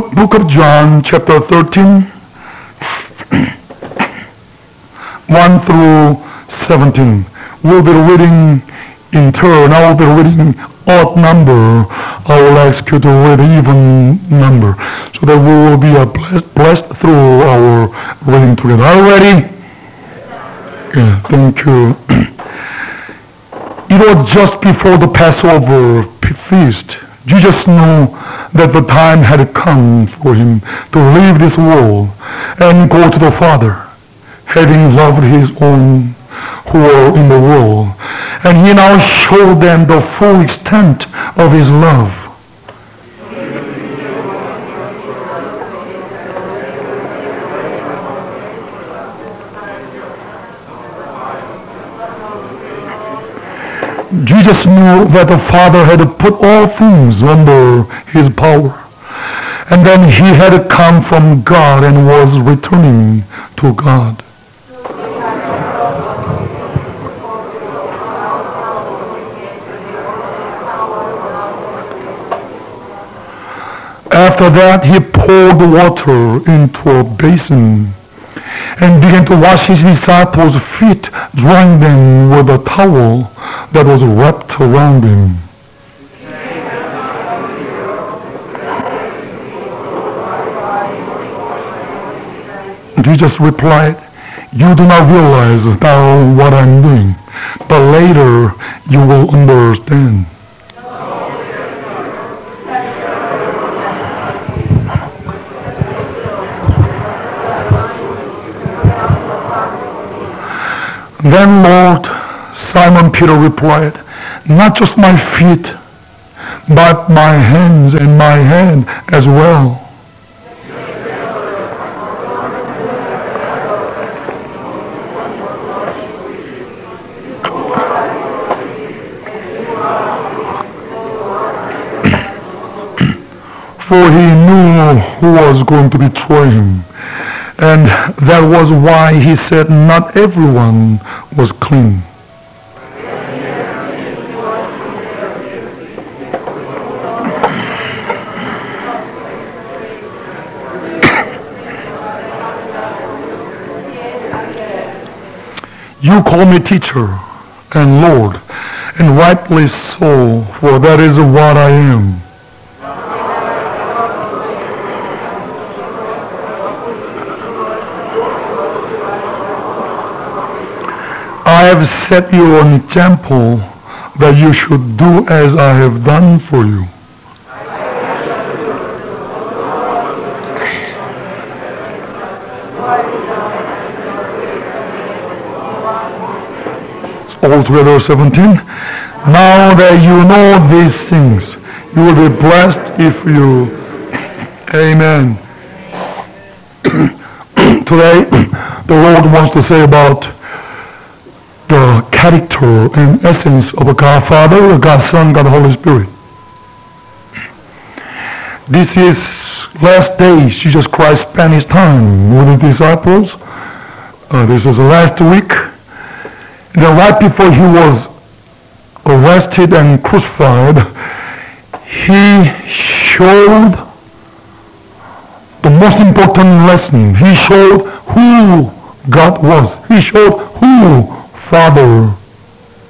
book of John, chapter 13, 1 through 17. We'll be reading in turn. I will be reading odd number. I will ask you to read even number so that we will be blessed, blessed through our reading together. Are you ready? Yeah, thank you. it was just before the Passover feast. Jesus knew that the time had come for him to leave this world and go to the Father, having loved his own who were in the world. And he now showed them the full extent of his love. Jesus knew that the Father had put all things under his power. And then he had come from God and was returning to God. After that, he poured water into a basin and began to wash his disciples' feet, drying them with a towel that was wrapped around him. Jesus replied, You do not realize now what I'm doing, but later you will understand. Then Lord, Simon Peter replied, Not just my feet, but my hands and my hand as well. For he knew who was going to betray him. And that was why he said not everyone was clean. You call me teacher and Lord, and rightly so, for that is what I am. I have set you an example that you should do as I have done for you. Altogether 17. Now that you know these things, you will be blessed if you. Amen. Today, the Lord wants to say about the character and essence of a God Father, a God Son, God Holy Spirit. This is last days Jesus Christ spent his time with his disciples. Uh, this was last week. Then right before he was arrested and crucified, he showed the most important lesson. He showed who God was. He showed who Father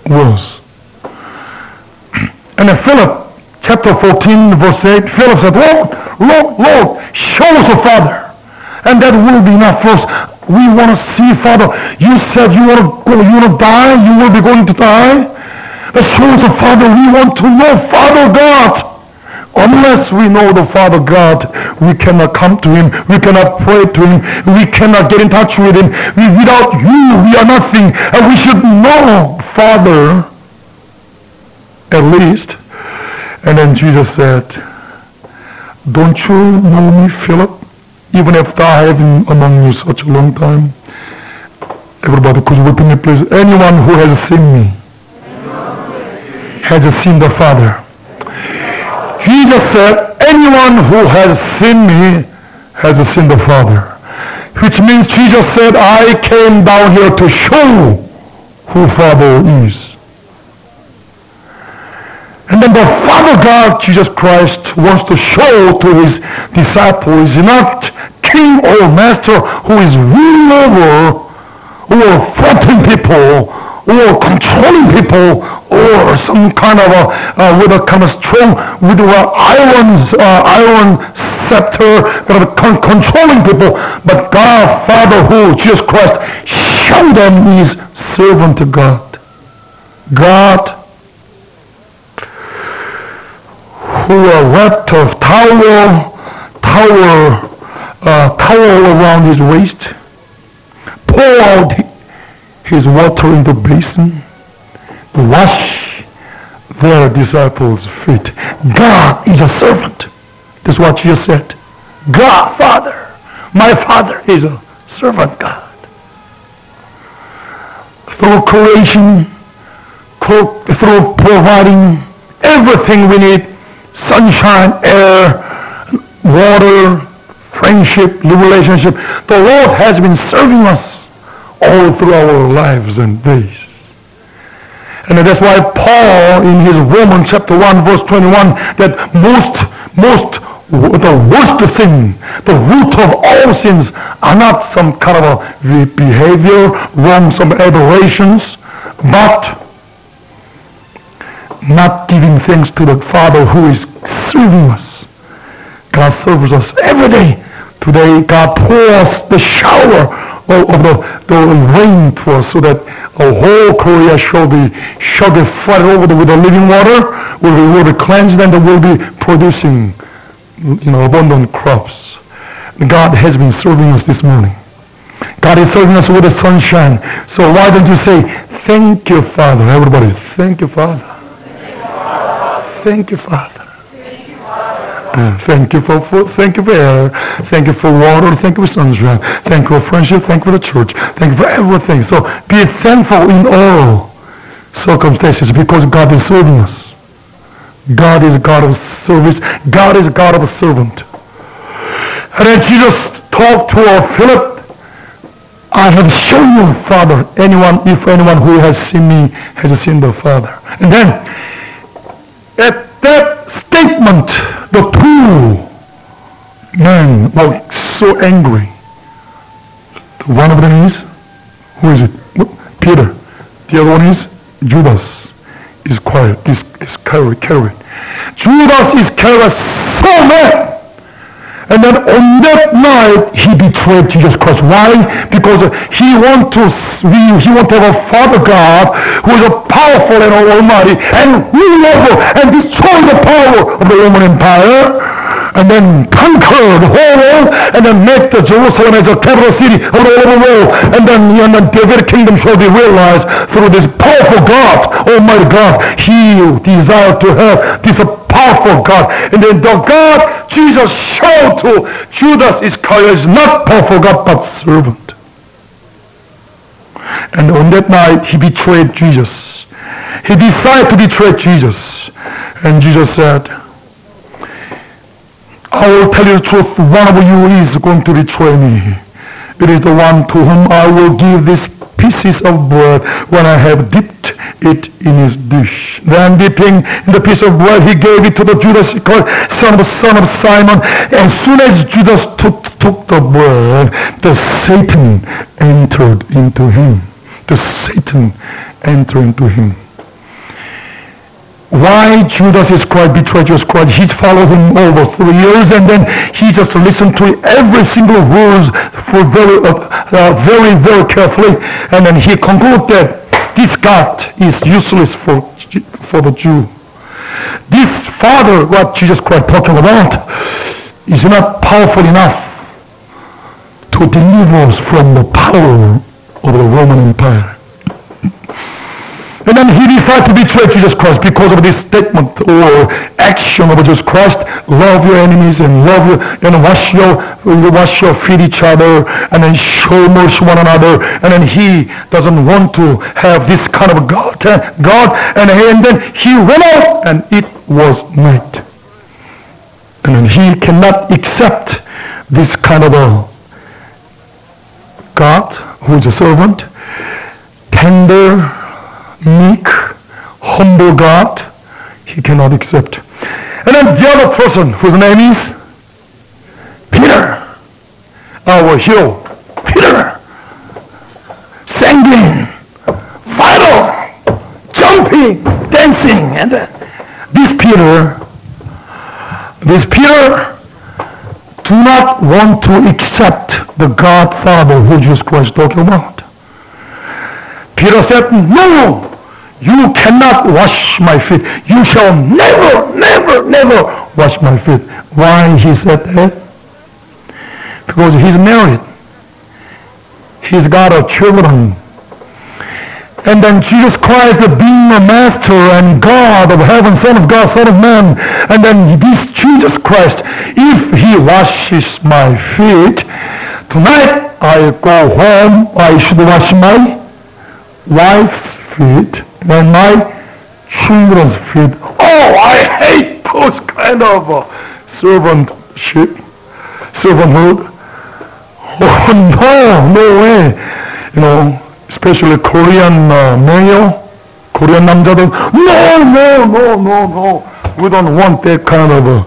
was. And in Philip chapter 14 verse 8, Philip said, Lord, Lord, Lord, show us a Father. And that will be enough for us. We want to see Father. You said you want to go, you want to die, you will be going to die. Show us a Father. We want to know Father God. Unless we know the Father God, we cannot come to Him. We cannot pray to Him. We cannot get in touch with Him. We, without you, we are nothing. And we should know Father, at least. And then Jesus said, Don't you know me, Philip? Even after been among you such a long time. Everybody, could you repeat me, please? Anyone who has seen me has seen the Father. Jesus said, anyone who has seen me has seen the Father. Which means Jesus said, I came down here to show who Father is. And then the Father God, Jesus Christ, wants to show to his disciples, he's not king or master who is ruling over or fighting people or controlling people or some kind of a, uh, with a kind of strong, with an iron, uh, iron scepter, kind of con- controlling people. But God, Father, who, Jesus Christ, showed them his servant to God. God who are wrapped of towel, towel, uh, towel around his waist, pour out his water in the basin, wash their disciples' feet. God is a servant. That's what Jesus said. God, Father, my Father is a servant God. Through creation, through providing everything we need, sunshine, air, water, friendship, relationship. The Lord has been serving us all through our lives and days. And that's why Paul in his Romans chapter 1 verse 21 that most, most, the worst sin, the root of all sins are not some kind of a behavior, wrong, some aberrations, but not giving thanks to the Father who is serving us. God serves us every day. Today, God pours the shower of, the, the rain to us so that the whole Korea shall be, shall be flooded over with the living water, will be, will be cleansed, and will be producing you know, abundant crops. God has been serving us this morning. God is serving us with the sunshine. So why don't you say, thank you, Father. Everybody, thank you, Father. Thank you, Father. Uh, thank you for food. Thank you for air. Thank you for water. Thank you for sunshine. Thank you for friendship. Thank you for the church. Thank you for everything. So be thankful in all circumstances because God is serving us. God is a God of service. God is a God of a servant. And then Jesus talked to our Philip. I have shown you, Father. Anyone, if anyone who has seen me has seen the Father. And then at that statement, the two men were so angry. One of them is, who is it? Peter. The other one is Judas. Is quiet. Is Iscariot. Judas Iscariot so mad and then on that night, he betrayed Jesus Christ. Why? Because he want to be, he want to have a Father God who is a powerful and almighty and rule over and destroy the power of the Roman Empire and then conquer the whole world and then make the Jerusalem as a capital city of the whole world. And then, and then David's kingdom shall be realized through this powerful God, Almighty God. He desired to have this powerful God. And then the God Jesus showed to Judas Iscariot is not powerful God but servant. And on that night he betrayed Jesus. He decided to betray Jesus. And Jesus said, I will tell you the truth, one of you is going to betray me. It is the one to whom I will give these pieces of bread when I have dipped it in his dish. Then dipping in the piece of bread, he gave it to the Judas son of son of Simon. As soon as Judas took, took the bread, the Satan entered into him. The Satan entered into him. Why Judas Iscariot betrayed Jesus Christ? He followed him over three years and then he just listened to every single word for very, uh, uh, very, very carefully. And then he concluded that this God is useless for, for the Jew. This Father, what Jesus Christ talking about, is not powerful enough to deliver us from the power of the Roman Empire. And then he decided to betray Jesus Christ because of this statement or action of Jesus Christ. Love your enemies and love your, and wash your, wash your feet each other and then show mercy one another. And then he doesn't want to have this kind of God. Eh, God and, and then he went out and it was night. And then he cannot accept this kind of a God who is a servant, tender, meek, humble God, he cannot accept. And then the other person whose name is Peter, our hero, Peter, singing, vital, jumping, dancing, and uh, this Peter, this Peter do not want to accept the Godfather who Jesus Christ talking about. Peter said, no, you cannot wash my feet. You shall never, never, never wash my feet. Why he said that? Because he's married. He's got a children. And then Jesus Christ being a master and God of heaven, Son of God, Son of man. And then this Jesus Christ, if he washes my feet, tonight I go home, I should wash my wife's feet and my children's feet. Oh, I hate those kind of uh, servantship, servanthood. Oh, no, no way. You know, especially Korean uh, male, Korean 남자들. No, no, no, no, no. We don't want that kind of, uh,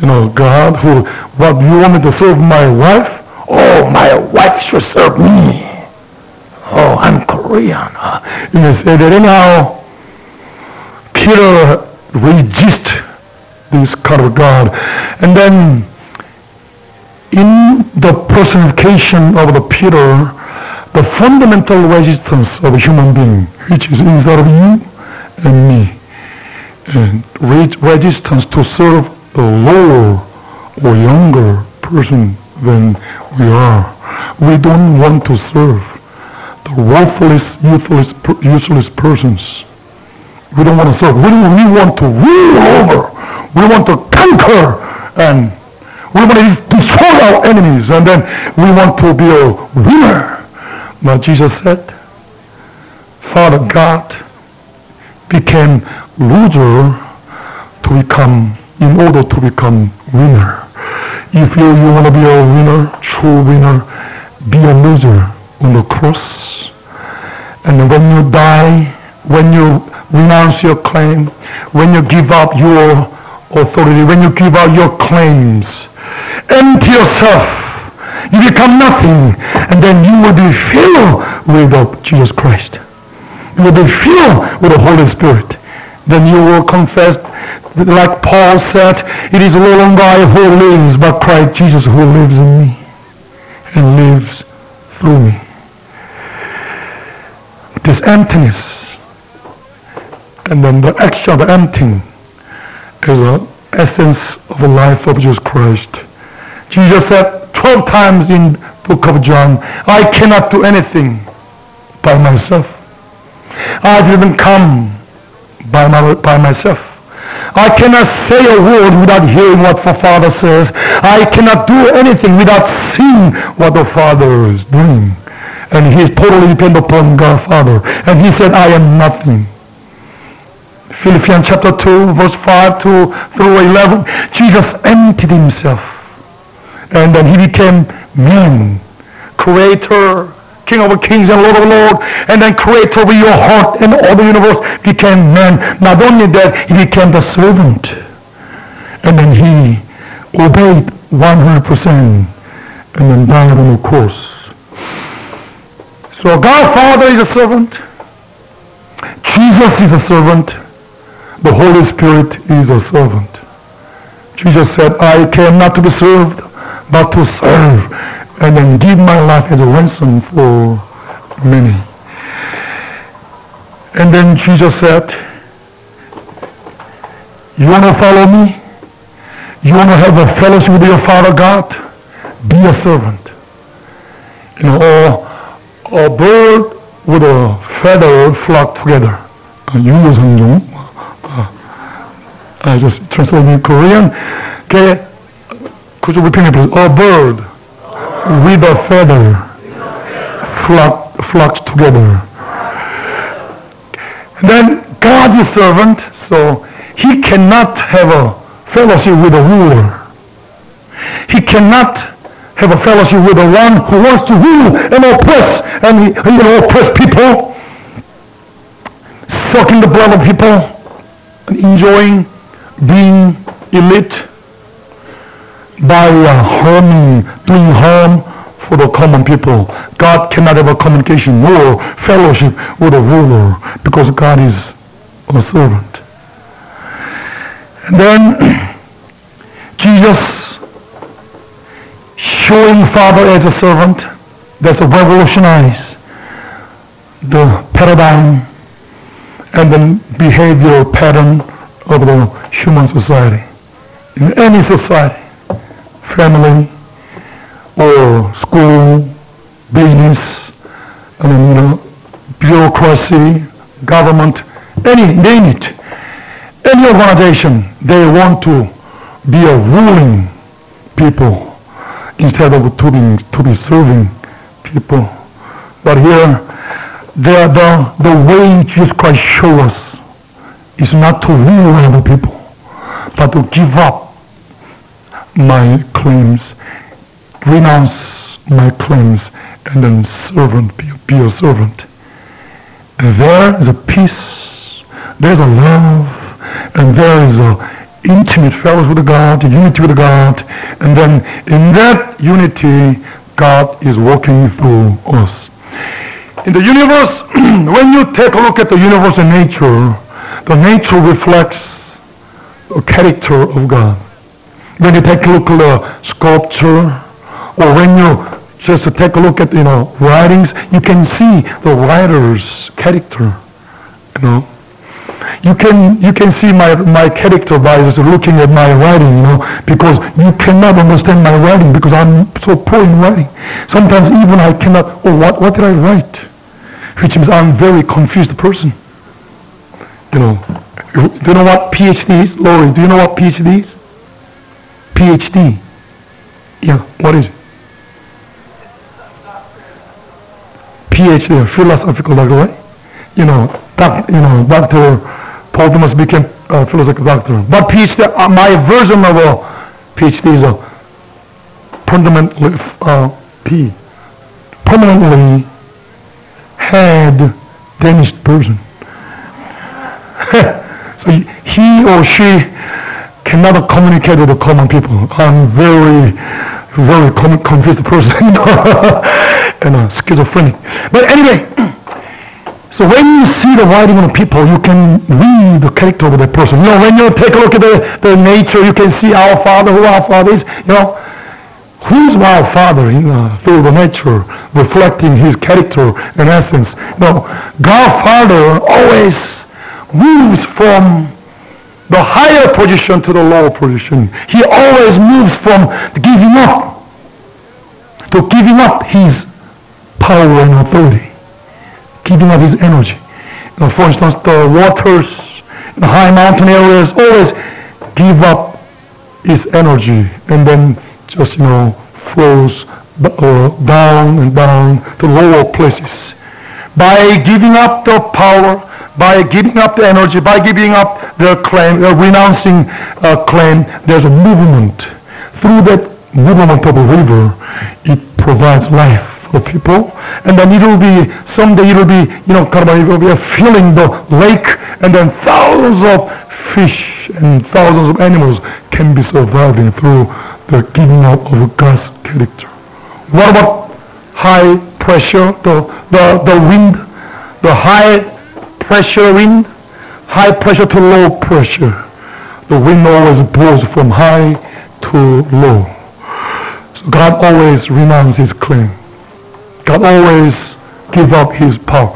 you know, God who, what, you want me to serve my wife? Oh, my wife should serve me. Korean. Uh, you say that anyhow. Peter resist this kind of God. And then in the personification of the Peter, the fundamental resistance of a human being, which is inside of you and me, and resistance to serve a lower or younger person than we are. We don't want to serve the worthless, useless, useless persons. We don't want to serve. We, we want to rule over. We want to conquer and we want to destroy our enemies and then we want to be a winner. But Jesus said, Father God became loser to become, in order to become winner. If you, you want to be a winner, true winner, be a loser on the cross. And when you die, when you renounce your claim, when you give up your authority, when you give up your claims, empty yourself, you become nothing, and then you will be filled with Jesus Christ. You will be filled with the Holy Spirit. Then you will confess, like Paul said, it is no longer I who lives, but Christ Jesus who lives in me and lives through me. This emptiness and then the action of the emptying is the essence of the life of Jesus Christ. Jesus said 12 times in book of John, I cannot do anything by myself. I didn't come by, my, by myself. I cannot say a word without hearing what the Father says. I cannot do anything without seeing what the Father is doing. And he is totally dependent upon God Father. And he said, I am nothing. Philippians chapter 2, verse 5 to through 11, Jesus emptied himself. And then he became man, creator, king of kings and lord of lords, and then creator of your heart and all the universe became man. Not only that, he became the servant. And then he obeyed 100% and then died on the cross. So God Father is a servant. Jesus is a servant. The Holy Spirit is a servant. Jesus said, I came not to be served, but to serve, and then give my life as a ransom for many. And then Jesus said, you want to follow me? You want to have a fellowship with your Father God? Be a servant. You know, a bird with a feather flock together. Uh, Yunus uh, I just translated in Korean. Okay, could you repeat it please? A bird with a feather flock, flocks together. Then God is servant, so he cannot have a fellowship with a ruler. He cannot have a fellowship with the one who wants to rule and oppress and you know oppress people, sucking the blood of people. enjoying being elite by uh, harming, doing harm for the common people. God cannot have a communication nor fellowship with a ruler because God is a servant. And then Jesus showing Father as a servant, that's revolutionize the paradigm and the behavioral pattern of the human society. In any society, family or school, business, mean, you know, bureaucracy, government, any, name it. Any organization, they want to be a ruling people instead of to be, to be serving people. But here, the, the, the way Jesus Christ shows us is not to rule other people, but to give up my claims, renounce my claims, and then servant, be, be a servant. And there is a peace, there's a love, and there is a intimate fellowship with God, unity with God, and then in that unity, God is working through us. In the universe, when you take a look at the universe and nature, the nature reflects the character of God. When you take a look at the sculpture, or when you just take a look at you know writings, you can see the writer's character. You know, you can you can see my my character by just looking at my writing, you know, because you cannot understand my writing because I'm so poor in writing. Sometimes even I cannot. Oh, what what did I write? Which means I'm very confused person. You know, do you know what PhD is, Lori? Do you know what PhD is? PhD. Yeah, what is it? PhD, philosophical doctor, right? You know, doc, you know, Dr. Paul Thomas became a philosophical doctor. But PhD, uh, my version of a PhD is a permanently, uh, P, permanently had Danish person. so he or she cannot communicate with the common people. I'm very, very confused person, and uh, schizophrenic. But anyway, so when you see the writing of people, you can read the character of that person. You know, when you take a look at the, the nature, you can see our Father, who our Father is. You know, who's our Father you know, through the nature, reflecting His character and essence. You know, God Father always moves from the higher position to the lower position. He always moves from giving up to giving up his power and authority, giving up his energy. You know, for instance, the waters in the high mountain areas always give up its energy and then just, you know, flows uh, down and down to lower places. By giving up the power, by giving up the energy, by giving up the claim, uh, renouncing uh, claim, there's a movement. Through that movement of a river, it provides life for people. And then it will be, someday it will be, you know, of, it will be filling the lake, and then thousands of fish and thousands of animals can be surviving through the giving up of God's character. What about high pressure, the, the, the wind, the high pressure wind, high pressure to low pressure. The wind always blows from high to low. So God always renounces claim. God always give up his power.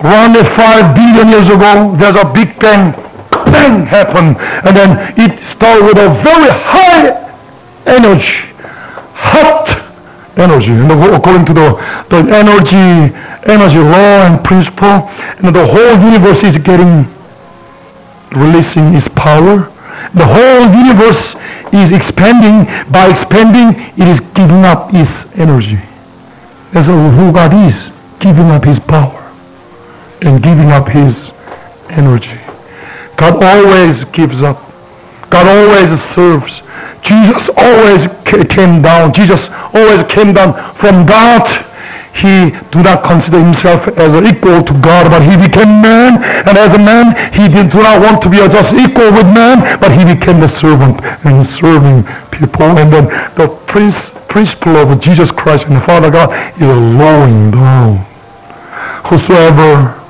Around five billion years ago, there's a big bang, bang happened, and then it started with a very high energy, hot energy. And according to the, the energy energy law and principle, and the whole universe is getting, releasing its power. The whole universe is expanding. By expanding, it is giving up its energy. That's who God is, giving up his power and giving up his energy. God always gives up. God always serves. Jesus always came down. Jesus always came down from God he do not consider himself as equal to God, but he became man. And as a man, he did not want to be just equal with man, but he became the servant and serving people. And then the principle of Jesus Christ and the Father God is lowering down. Whosoever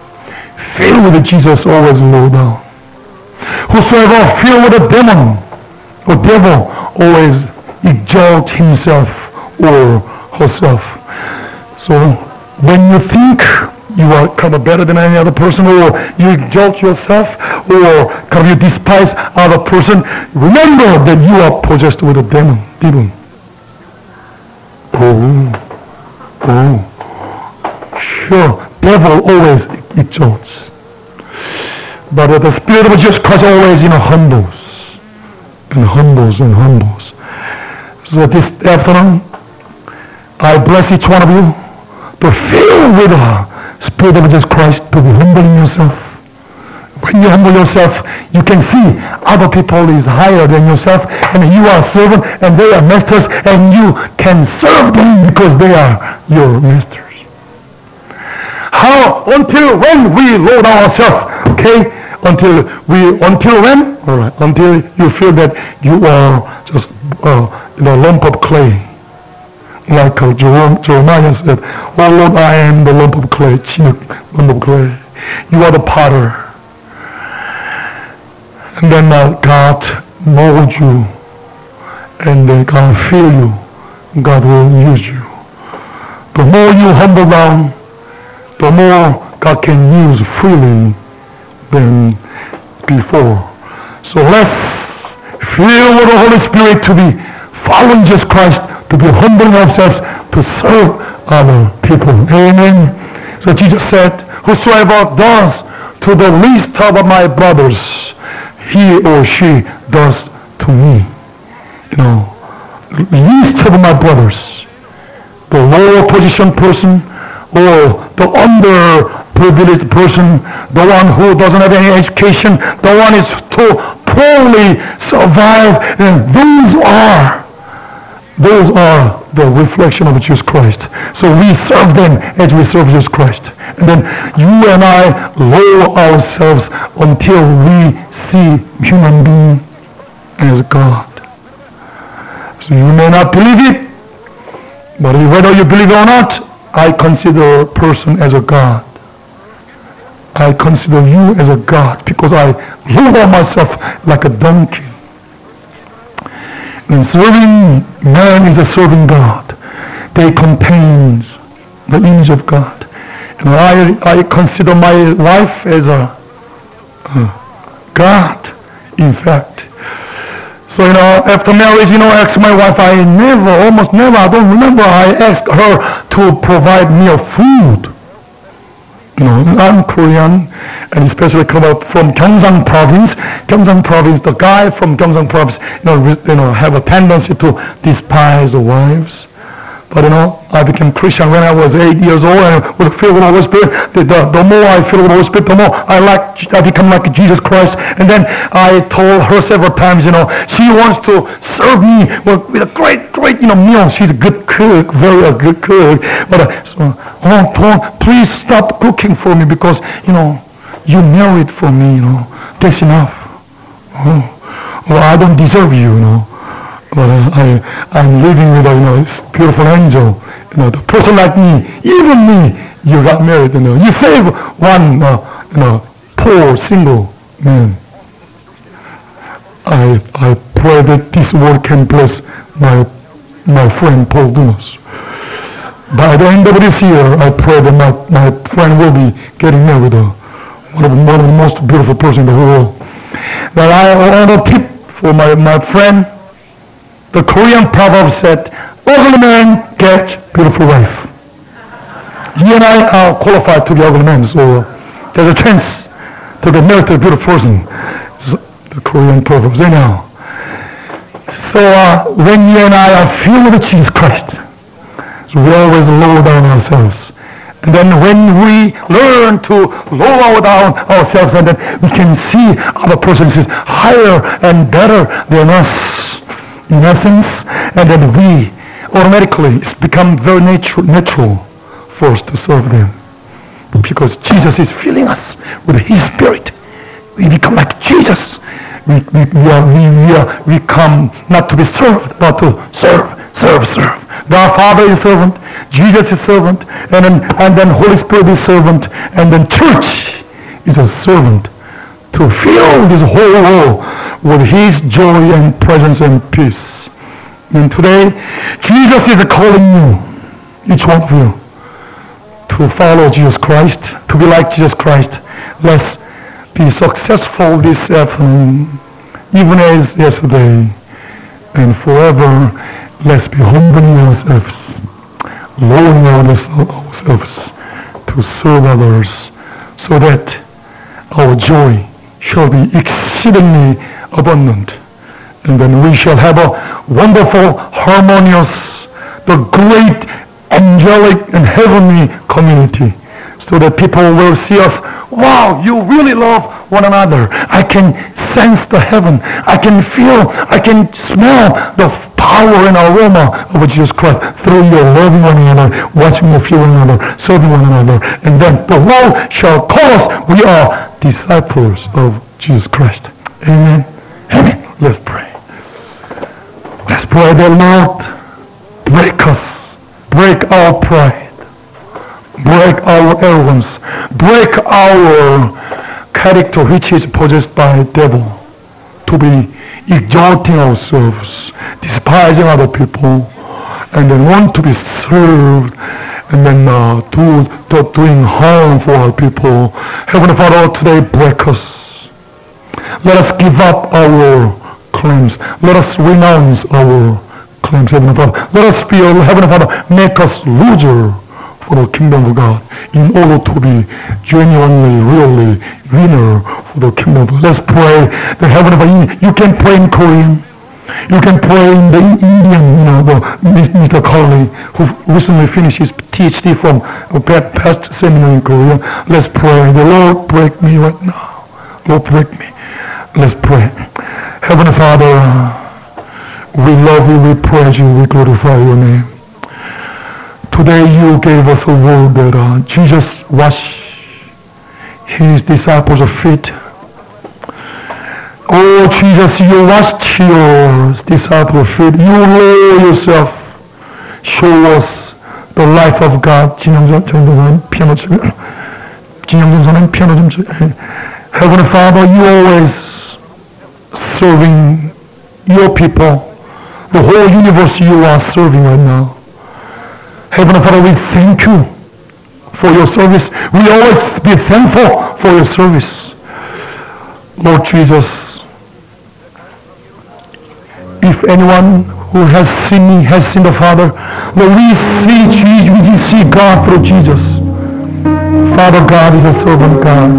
filled with Jesus always low down. Whosoever filled with a demon or devil always exalt himself or herself. So when you think you are kind of better than any other person or you exalt yourself or kind of you despise other person, remember that you are possessed with a demon. demon. Oh, oh, sure, devil always exalts. But the Spirit of Jesus Christ always, you know, humbles and humbles and humbles. So this afternoon, I bless each one of you to fill with the Spirit of Jesus Christ, to be humbling yourself. When you humble yourself, you can see other people is higher than yourself, and you are servant, and they are masters, and you can serve them because they are your masters. How? Until when we load ourselves, okay? Until we, until when? All right. Until you feel that you are just uh, in a lump of clay like Jeremiah said, Oh Lord, I am the lump of clay, lump of clay. You are the potter. And then uh, God mold you and uh, God fill you. God will use you. The more you humble down, the more God can use freely than before. So let's feel with the Holy Spirit to be following Jesus Christ to be humbling ourselves to serve other people. Amen. So Jesus said, whosoever does to the least of my brothers, he or she does to me. You know, least of my brothers, the lower position person or the underprivileged person, the one who doesn't have any education, the one is too poorly survive, and these are those are the reflection of Jesus Christ. So we serve them as we serve Jesus Christ. And then you and I lower ourselves until we see human being as God. So you may not believe it, but whether you believe it or not, I consider a person as a God. I consider you as a God because I lower myself like a donkey. And serving man is a serving God. They contain the image of God. And I, I consider my life as a uh, God, in fact. So, you know, after marriage, you know, I asked my wife, I never, almost never, I don't remember, I asked her to provide me a food. You know, I'm Korean, and especially come up from Gyeongsang province. Gyeongsang province, the guy from Gyeongsang province, you know, you know, have a tendency to despise the wives. But you know, I became Christian when I was eight years old and was filled with the Holy Spirit. The, the, the more I feel with the Holy Spirit, the more I like, I become like Jesus Christ. And then I told her several times, you know, she wants to serve me with, with a great, great, you know, meal. She's a good cook, very a good cook. But uh, so, oh, please stop cooking for me because, you know, you married for me, you know. That's enough. Oh, well, I don't deserve you, you know. But uh, I, I'm living with a, you know, beautiful angel. You know, the person like me, even me, you got married, you know. You save one, uh, you know, poor, single man. I, I pray that this word can bless my, my friend Paul Dumas. By the end of this year, I pray that my, my friend will be getting married. Uh, one of, the, one of the most beautiful person in the world. That I want to tip for my, my friend, the Korean proverb said, ugly man get beautiful wife. You and I are qualified to be ugly men, so there's a chance to get married to a beautiful person. The Korean proverbs, know. So uh, when you and I are filled with Jesus Christ, so we always lower down ourselves and then when we learn to lower down ourselves and then we can see other persons is higher and better than us in essence, and then we automatically it's become very natural, natural us to serve them. Because Jesus is filling us with His Spirit. We become like Jesus. We, we, we, are, we, we, are, we come not to be served, but to serve, serve, serve. God Father is servant, Jesus is servant, and then, and then Holy Spirit is servant, and then church is a servant to fill this whole world with His joy and presence and peace. And today, Jesus is calling you, each one of you, to follow Jesus Christ, to be like Jesus Christ. Let's be successful this afternoon, even as yesterday and forever. Let's be humbling ourselves, lowering ourselves to serve others so that our joy shall be exceedingly abundant. And then we shall have a wonderful, harmonious, the great angelic and heavenly community so that people will see us, wow, you really love one another. I can sense the heaven. I can feel, I can smell the power and aroma of Jesus Christ through your loving one another, watching the few one another, serving one another. And then the world shall call us, we are disciples of Jesus Christ. Amen. Let's pray. Let's pray the Lord break us, break our pride, break our arrogance, break our character which is possessed by devil to be exalting ourselves, despising other people, and then want to be served and then uh, do, do, doing harm for our people. Heavenly Father, today break us. Let us give up our claims. Let us renounce our claims, Heavenly Father. Let us be, Heavenly Father, make us loser for the kingdom of God in order to be genuinely, really winner for the kingdom of God. Let's pray the Heavenly Father. You can pray in Korean. You can pray in the Indian, you know, the Mr. Carly, who recently finished his PhD from a past seminary in Korea. Let's pray. The Lord break me right now. Lord break me. Let's pray. Heavenly Father, we love you, we praise you, we glorify your name. Today you gave us a word that uh, Jesus washed his disciples' feet. Oh Jesus, you washed your disciples' feet. You lower yourself. Show us the life of God. 진영전 전도사님 피아노 치면 진영전 사님 피아노 좀 치. Heavenly Father, you always serving your people. The whole universe you are serving right now. Heavenly Father, we thank you for your service. We always be thankful for your service. Lord Jesus, if anyone who has seen me has seen the Father, Lord, we see Jesus, we see God through Jesus. Father God is a servant God,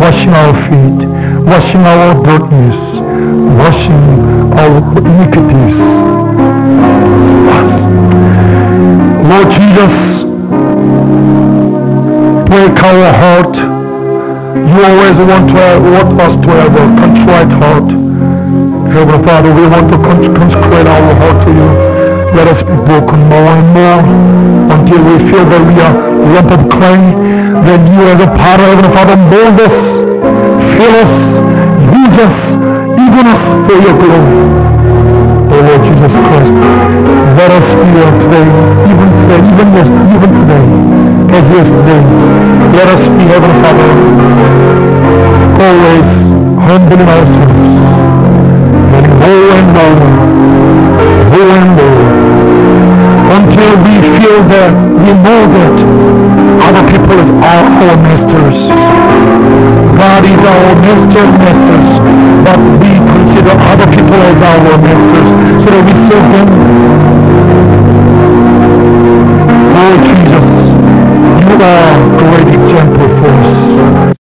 washing our feet, washing our dirtiness, washing our iniquities. Lord Jesus, break our heart. You always want to want us to have a contrite heart. Heavenly Father, we want to consecrate our heart to you. Let us be broken more and more until we feel that we are lump of clay. Then you as a potter, Heavenly Father, mold us, fill us, use us, even for your glory. Oh Lord Jesus Christ, let us feel today, even today, even yesterday, even today, as yesterday, let us be, Heavenly Father, always humbling ourselves, and more and more, more and more, until we feel that, we know that other people are our masters. God is our master masters, but we to the other people as our masters, so that we serve them. Lord Jesus, you are great.